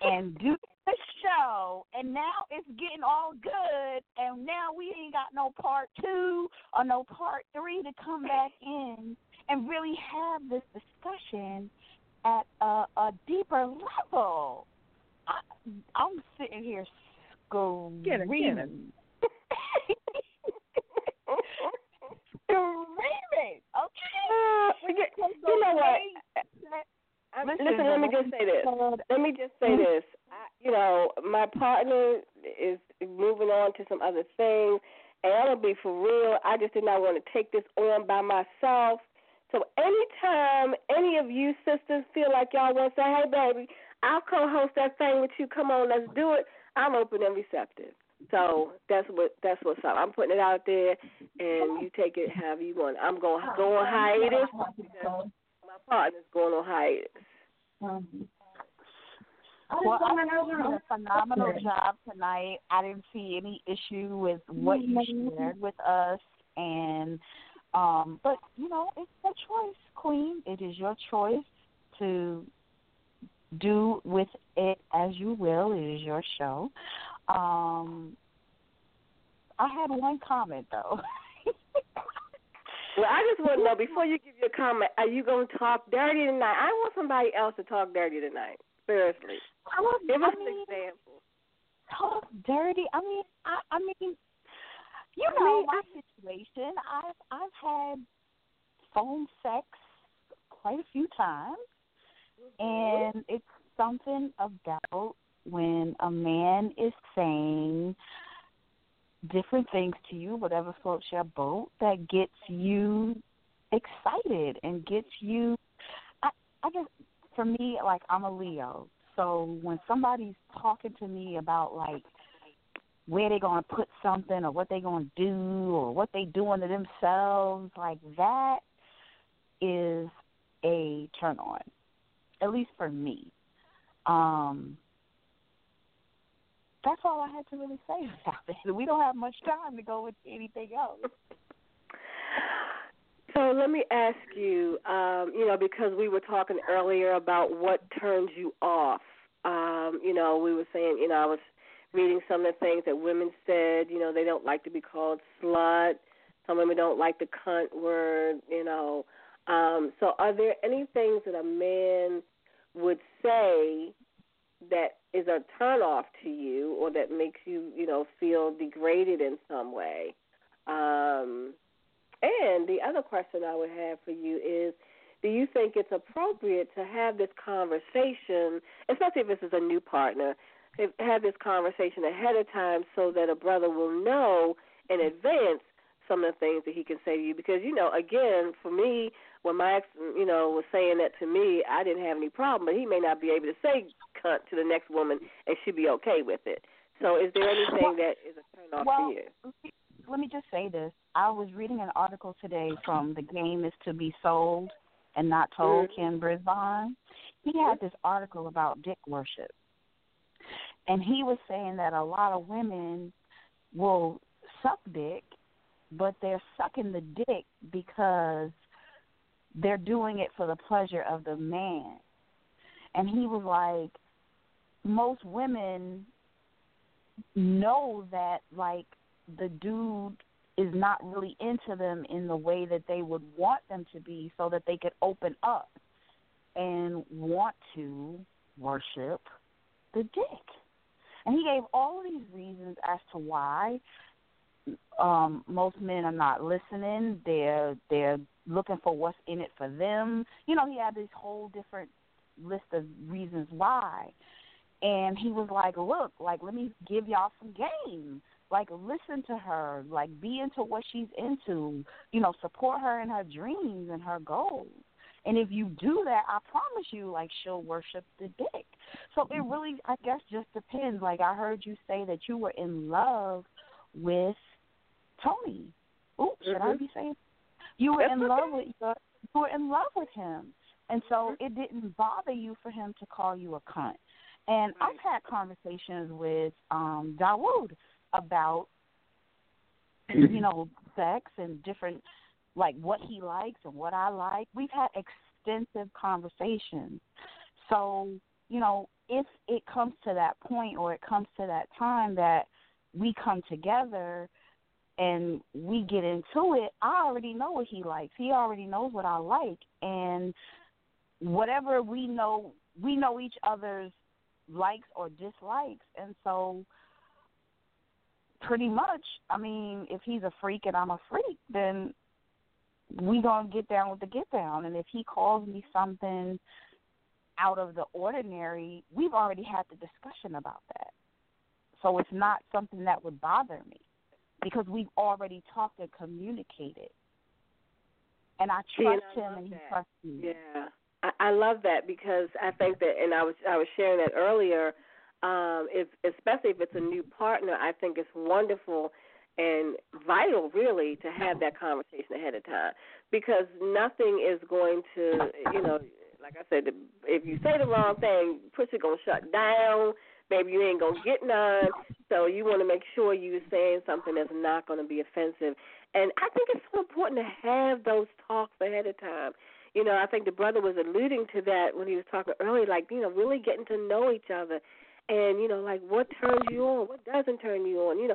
and do the show and now it's getting all good and now we ain't got no part two or no part three to come back in and really have this discussion at a, a deeper level. I, I'm sitting here screaming. Get it, get it. screaming. You know? Listen, listen, let me just say this. Let me just say this. I, you know, my partner is moving on to some other things, and I'm gonna be for real. I just did not want to take this on by myself. So anytime any of you sisters feel like y'all want to say, "Hey, baby, I'll co-host that thing with you. Come on, let's do it," I'm open and receptive. So that's what that's what's up. I'm putting it out there, and you take it however you want. I'm going go on hiatus. My partner's going on hiatus. Mm-hmm. Well, I think you did a phenomenal job tonight. I didn't see any issue with what you shared with us, and um, but you know, it's your choice, Queen. It is your choice to do with it as you will. It is your show. Um, I had one comment though. well, I just want to know before you give your comment, are you going to talk dirty tonight? I want somebody else to talk dirty tonight. Seriously, give us I mean, an example. Talk dirty. I mean, I, I mean, you know my situation. I've I've had phone sex quite a few times, Mm-hmm. and it's something about when a man is saying different things to you, whatever floats your boat, that gets you excited and gets you. I I guess for me, like I'm a Leo, so when somebody's talking to me about like where they're gonna put something or what they're gonna do or what they doing to themselves, like that is a turn on. At least for me. Um that's all I had to really say about it. We don't have much time to go with anything else. So let me ask you, um, you know, because we were talking earlier about what turns you off. Um, you know, we were saying, you know, I was reading some of the things that women said. You know, they don't like to be called slut. Some women don't like the cunt word. You know, um, so are there any things that a man would say that is a turn off to you, or that makes you, you know, feel degraded in some way? Um, and the other question I would have for you is do you think it's appropriate to have this conversation, especially if this is a new partner, have this conversation ahead of time so that a brother will know in advance some of the things that he can say to you? Because, you know, again, for me, when my ex, you know, was saying that to me, I didn't have any problem, but he may not be able to say cunt to the next woman and she'd be okay with it. So is there anything that is a turn off well, to you? Let me just say this. I was reading an article today from The Game is to Be Sold and Not Told, mm-hmm. Ken Brisbane. He had this article about dick worship. And he was saying that a lot of women will suck dick, but they're sucking the dick because they're doing it for the pleasure of the man. And he was like, most women know that, like, the dude is not really into them in the way that they would want them to be so that they could open up and want to worship the dick. And he gave all these reasons as to why um most men are not listening. They're they're looking for what's in it for them. You know, he had this whole different list of reasons why. And he was like, Look, like let me give y'all some game like listen to her, like be into what she's into, you know, support her in her dreams and her goals. And if you do that, I promise you, like she'll worship the dick. So it really, I guess, just depends. Like I heard you say that you were in love with Tony. Oops, should mm-hmm. I be saying? You were That's in okay. love with you were in love with him, and so mm-hmm. it didn't bother you for him to call you a cunt. And right. I've had conversations with um Dawood about you know sex and different like what he likes and what I like. We've had extensive conversations. So, you know, if it comes to that point or it comes to that time that we come together and we get into it, I already know what he likes. He already knows what I like and whatever we know we know each other's likes or dislikes and so pretty much, I mean, if he's a freak and I'm a freak, then we gonna get down with the get down. And if he calls me something out of the ordinary, we've already had the discussion about that. So it's not something that would bother me because we've already talked and communicated. And I trust See, and I him and he that. trusts me. Yeah. I, I love that because I think that and I was I was sharing that earlier um, if especially if it's a new partner, I think it's wonderful and vital, really, to have that conversation ahead of time because nothing is going to, you know, like I said, if you say the wrong thing, push it gonna shut down. Maybe you ain't gonna get none. So you want to make sure you're saying something that's not going to be offensive. And I think it's so important to have those talks ahead of time. You know, I think the brother was alluding to that when he was talking earlier, like you know, really getting to know each other and you know like what turns you on what doesn't turn you on you know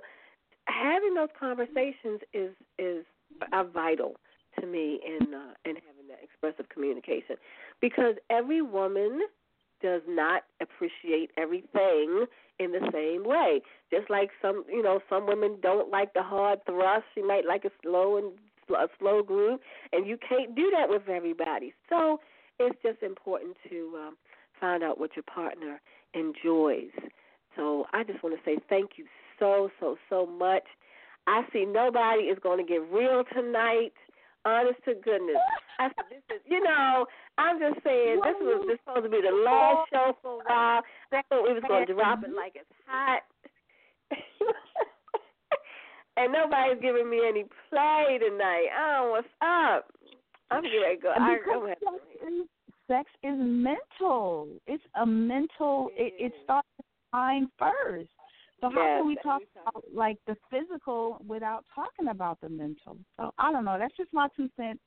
having those conversations is is are vital to me in uh, in having that expressive communication because every woman does not appreciate everything in the same way just like some you know some women don't like the hard thrust she might like a slow and a slow groove and you can't do that with everybody so it's just important to um, find out what your partner enjoys. So I just want to say thank you so, so, so much. I see nobody is going to get real tonight. Honest to goodness. I said, this is, you know, I'm just saying this was this supposed to be the last show for a while. I thought we was going to drop it like it's hot. and nobody's giving me any play tonight. Oh, what's up? I'm going to go. I, go ahead sex is mental. It's a mental. It, it starts with mind first. So how yes, can we talk about like the physical without talking about the mental? So I don't know. That's just my two cents.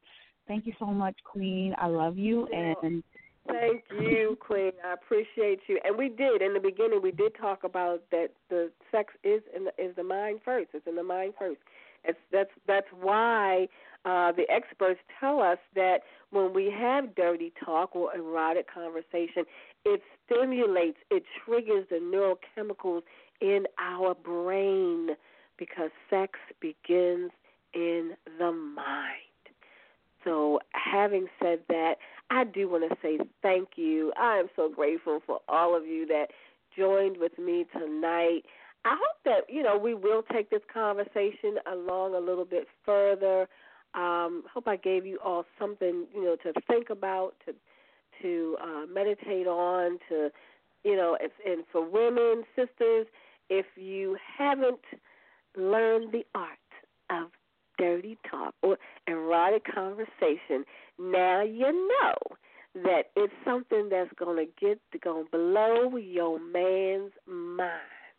Thank you so much, Queen. I love you and Thank you, Queen. I appreciate you. And we did in the beginning. We did talk about that the sex is in the, is the mind first. It's in the mind first. It's that's that's why uh, the experts tell us that when we have dirty talk or erotic conversation, it stimulates, it triggers the neurochemicals in our brain because sex begins in the mind. So, having said that, I do want to say thank you. I am so grateful for all of you that joined with me tonight. I hope that you know we will take this conversation along a little bit further. Um, hope I gave you all something you know to think about, to to uh, meditate on, to you know, and for women, sisters, if you haven't learned the art of dirty talk or erotic conversation, now you know that it's something that's to get to blow your man's mind.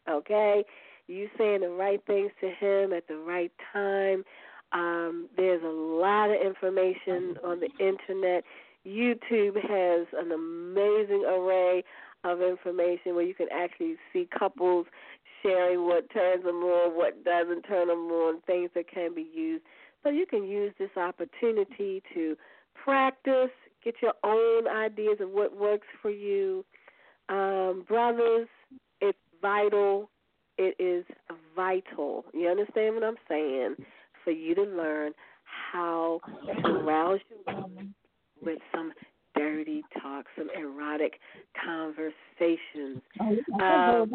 Okay, you saying the right things to him at the right time. Um, there's a lot of information on the internet. YouTube has an amazing array of information where you can actually see couples sharing what turns them on, what doesn't turn them on, things that can be used. So you can use this opportunity to practice, get your own ideas of what works for you. Um, brothers, it's vital. It is vital. You understand what I'm saying? For you to learn how to arouse your woman with some dirty talk, some erotic conversations. Um,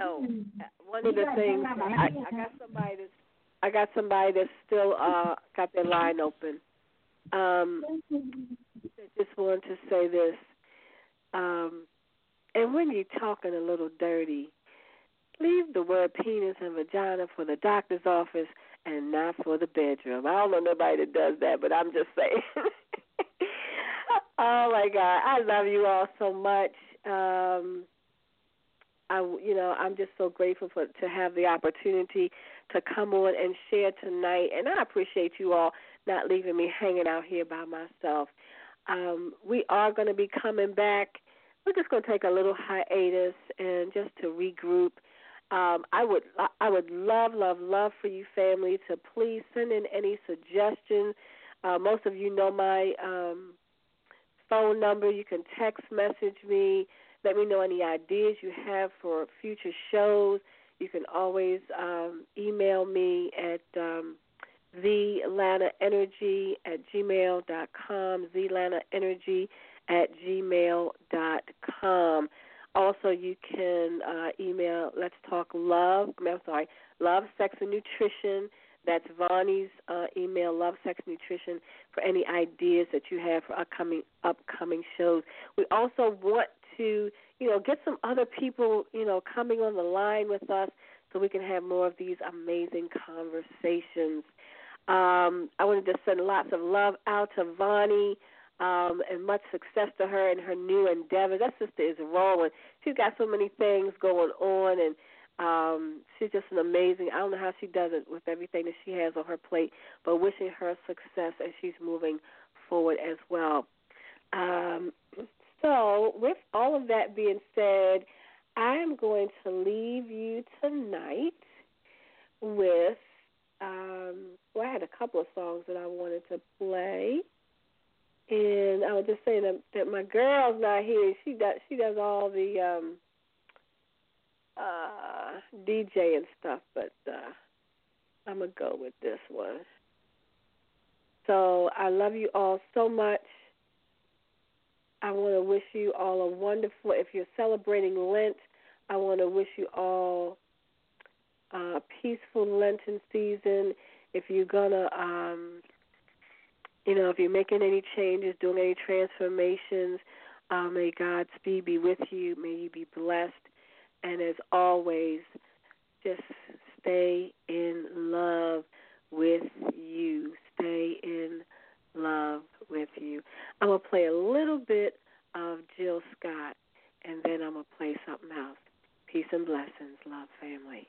oh, one of the things I, I got somebody that's I got somebody that's still uh got their line open. Um, I just wanted to say this. Um, and when you're talking a little dirty, leave the word penis and vagina for the doctor's office and not for the bedroom. I don't know nobody that does that, but I'm just saying. oh my God, I love you all so much. Um, I, you know, I'm just so grateful for to have the opportunity to come on and share tonight, and I appreciate you all not leaving me hanging out here by myself. Um, we are going to be coming back. We're just going to take a little hiatus and just to regroup um, I would I would love love love for you family to please send in any suggestions. Uh, most of you know my um, phone number. You can text message me. Let me know any ideas you have for future shows. You can always um, email me at um, Energy at gmail.com, Energy at gmail.com. Also, you can uh, email Let's Talk Love. I'm sorry, Love, Sex, and Nutrition. That's Vonnie's uh, email, Love, Sex, Nutrition, for any ideas that you have for upcoming upcoming shows. We also want to, you know, get some other people, you know, coming on the line with us so we can have more of these amazing conversations. Um, I want to send lots of love out to Vonnie um, and much success to her in her new endeavor. That sister is rolling. She's got so many things going on, and um, she's just an amazing. I don't know how she does it with everything that she has on her plate, but wishing her success as she's moving forward as well. Um, so, with all of that being said, I am going to leave you tonight with. Um, well, I had a couple of songs that I wanted to play. And I was just saying that, that my girl's not here. She does she does all the um uh DJ and stuff, but uh I'm gonna go with this one. So I love you all so much. I want to wish you all a wonderful. If you're celebrating Lent, I want to wish you all a peaceful Lenten season. If you're gonna um, you know, if you're making any changes, doing any transformations, uh, may God's speed be with you. May you be blessed. And as always, just stay in love with you. Stay in love love with you. I'm going to play a little bit of Jill Scott, and then I'm going to play something else. Peace and blessings, love family.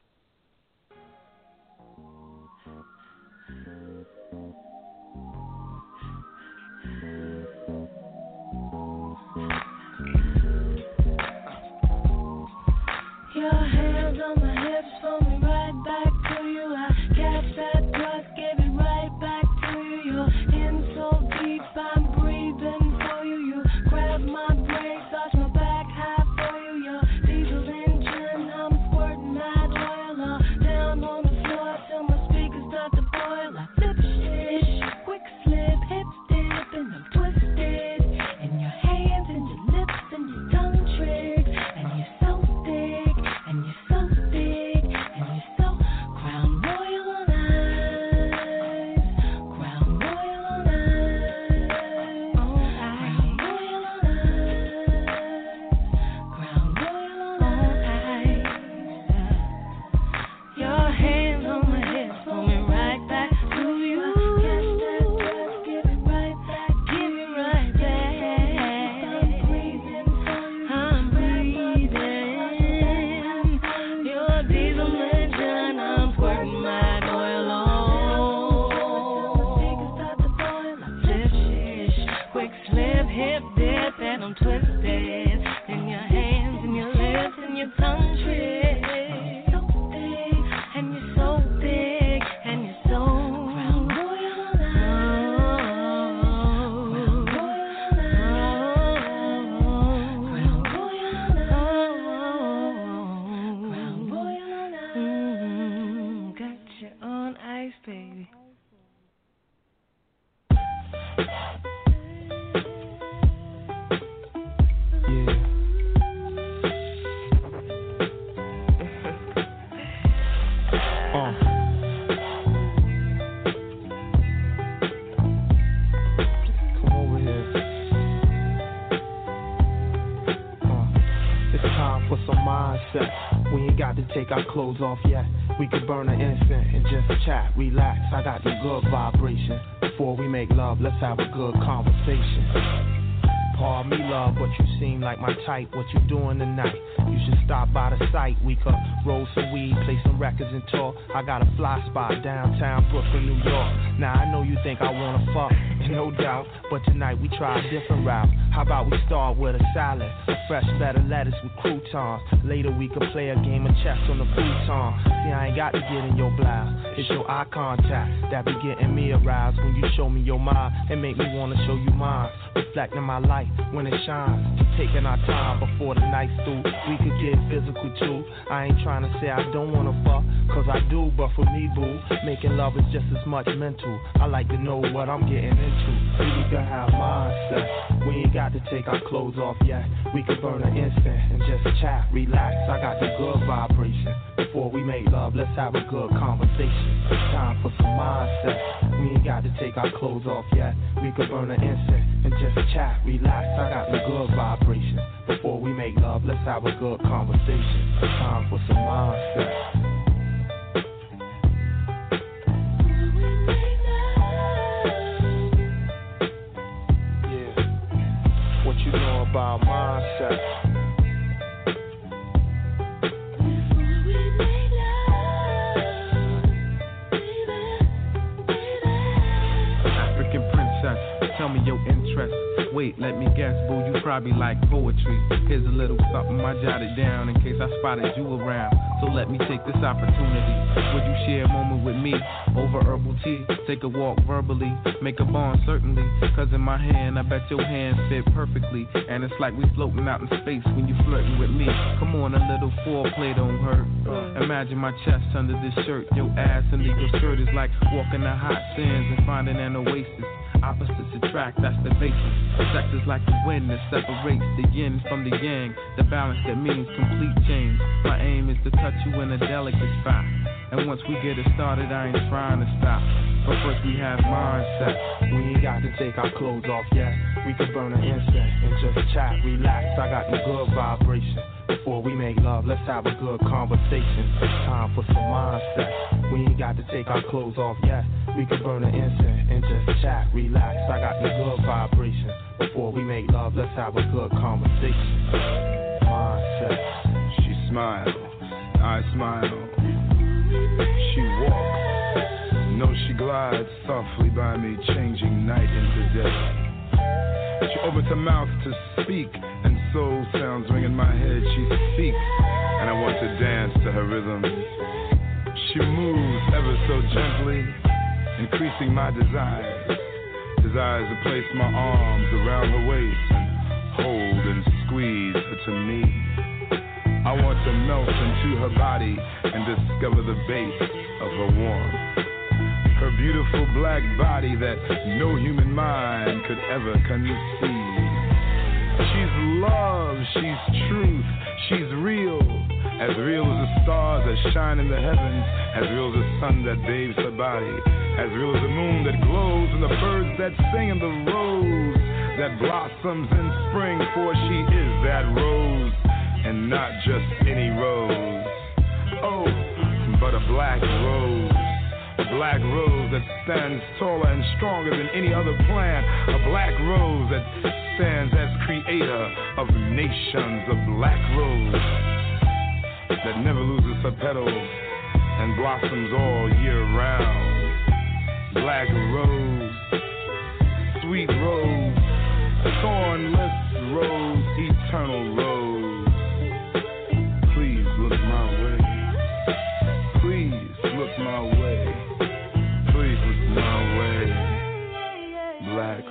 Your hands on my could burn an incense and just chat, relax. I got the good vibration. Before we make love, let's have a good conversation. Pardon me, love, but you seem like my type. What you doing tonight? You should stop by the site. We records, and talk. I got a fly spot downtown Brooklyn, New York. Now I know you think I wanna fuck, no doubt, but tonight we try a different route. How about we start with a salad, fresh better lettuce with croutons. Later we could play a game of chess on the futon. See, I ain't got to get in your blouse. It's your eye contact that be getting me aroused when you show me your mind and make me wanna show you mine. Reflecting my light when it shines. Taking our time before the night's through. We could get physical too. I ain't trying to say I don't wanna fuck, cause I do, but for me, boo, making love is just as much mental. I like to know what I'm getting into. We can have mind sex. We ain't got to take our clothes off yet. We can burn an incense and just chat, relax. I got the good vibration. Before we make love, let's have a good conversation. Time for some mind sex. We ain't got to take our clothes off yet. We can burn an incense and just chat, relax. I got the good vibration. Before we make love, let's have a good conversation. Time for some mind sex. About mind sex. Wait, let me guess, boo, you probably like poetry. Here's a little something I jotted down in case I spotted you around. So let me take this opportunity. Would you share a moment with me over herbal tea? Take a walk verbally, make a bond certainly. Cause in my hand, I bet your hand fit perfectly. And it's like we floating out in space when you flirting with me. Come on, a little foreplay don't hurt. Uh, imagine my chest under this shirt. Your ass under your shirt is like walking the hot sands and finding an oasis. Opposites attract, that's the. Sex is like the wind that separates the yin from the yang. The balance that means complete change. My aim is to touch you in a delicate spot. And once we get it started, I ain't trying to stop. But first we have mind sex. We ain't got to take our clothes off yet. We can burn an incense and just chat, relax. I got the good vibration. Before we make love, let's have a good conversation. It's Time for some mind sex. We ain't got to take our clothes off yet. We can burn an incense and just chat, relax. I got the good vibration. Before we make love, let's have a good conversation. Mind sex. She smiled, I smile. She walks, no, she glides softly by me, changing night into day. She opens her mouth to speak, and soul sounds ring in my head. She speaks, and I want to dance to her rhythm. She moves ever so gently, increasing my desires. Desires to place my arms around her waist and hold and squeeze her to me. I want to melt into her body and discover the base of her warmth. Her beautiful black body that no human mind could ever conceive. She's love, she's truth, she's real. As real as the stars that shine in the heavens, as real as the sun that bathes her body, as real as the moon that glows and the birds that sing and the rose that blossoms in spring, for she is that rose and not just any rose. Oh, but a black rose. A black rose that stands taller and stronger than any other plant. A black rose that stands as creator of nations. A black rose that never loses her petals and blossoms all year round. Black rose, sweet rose, thornless rose, eternal rose. my way. Please it's my way. Black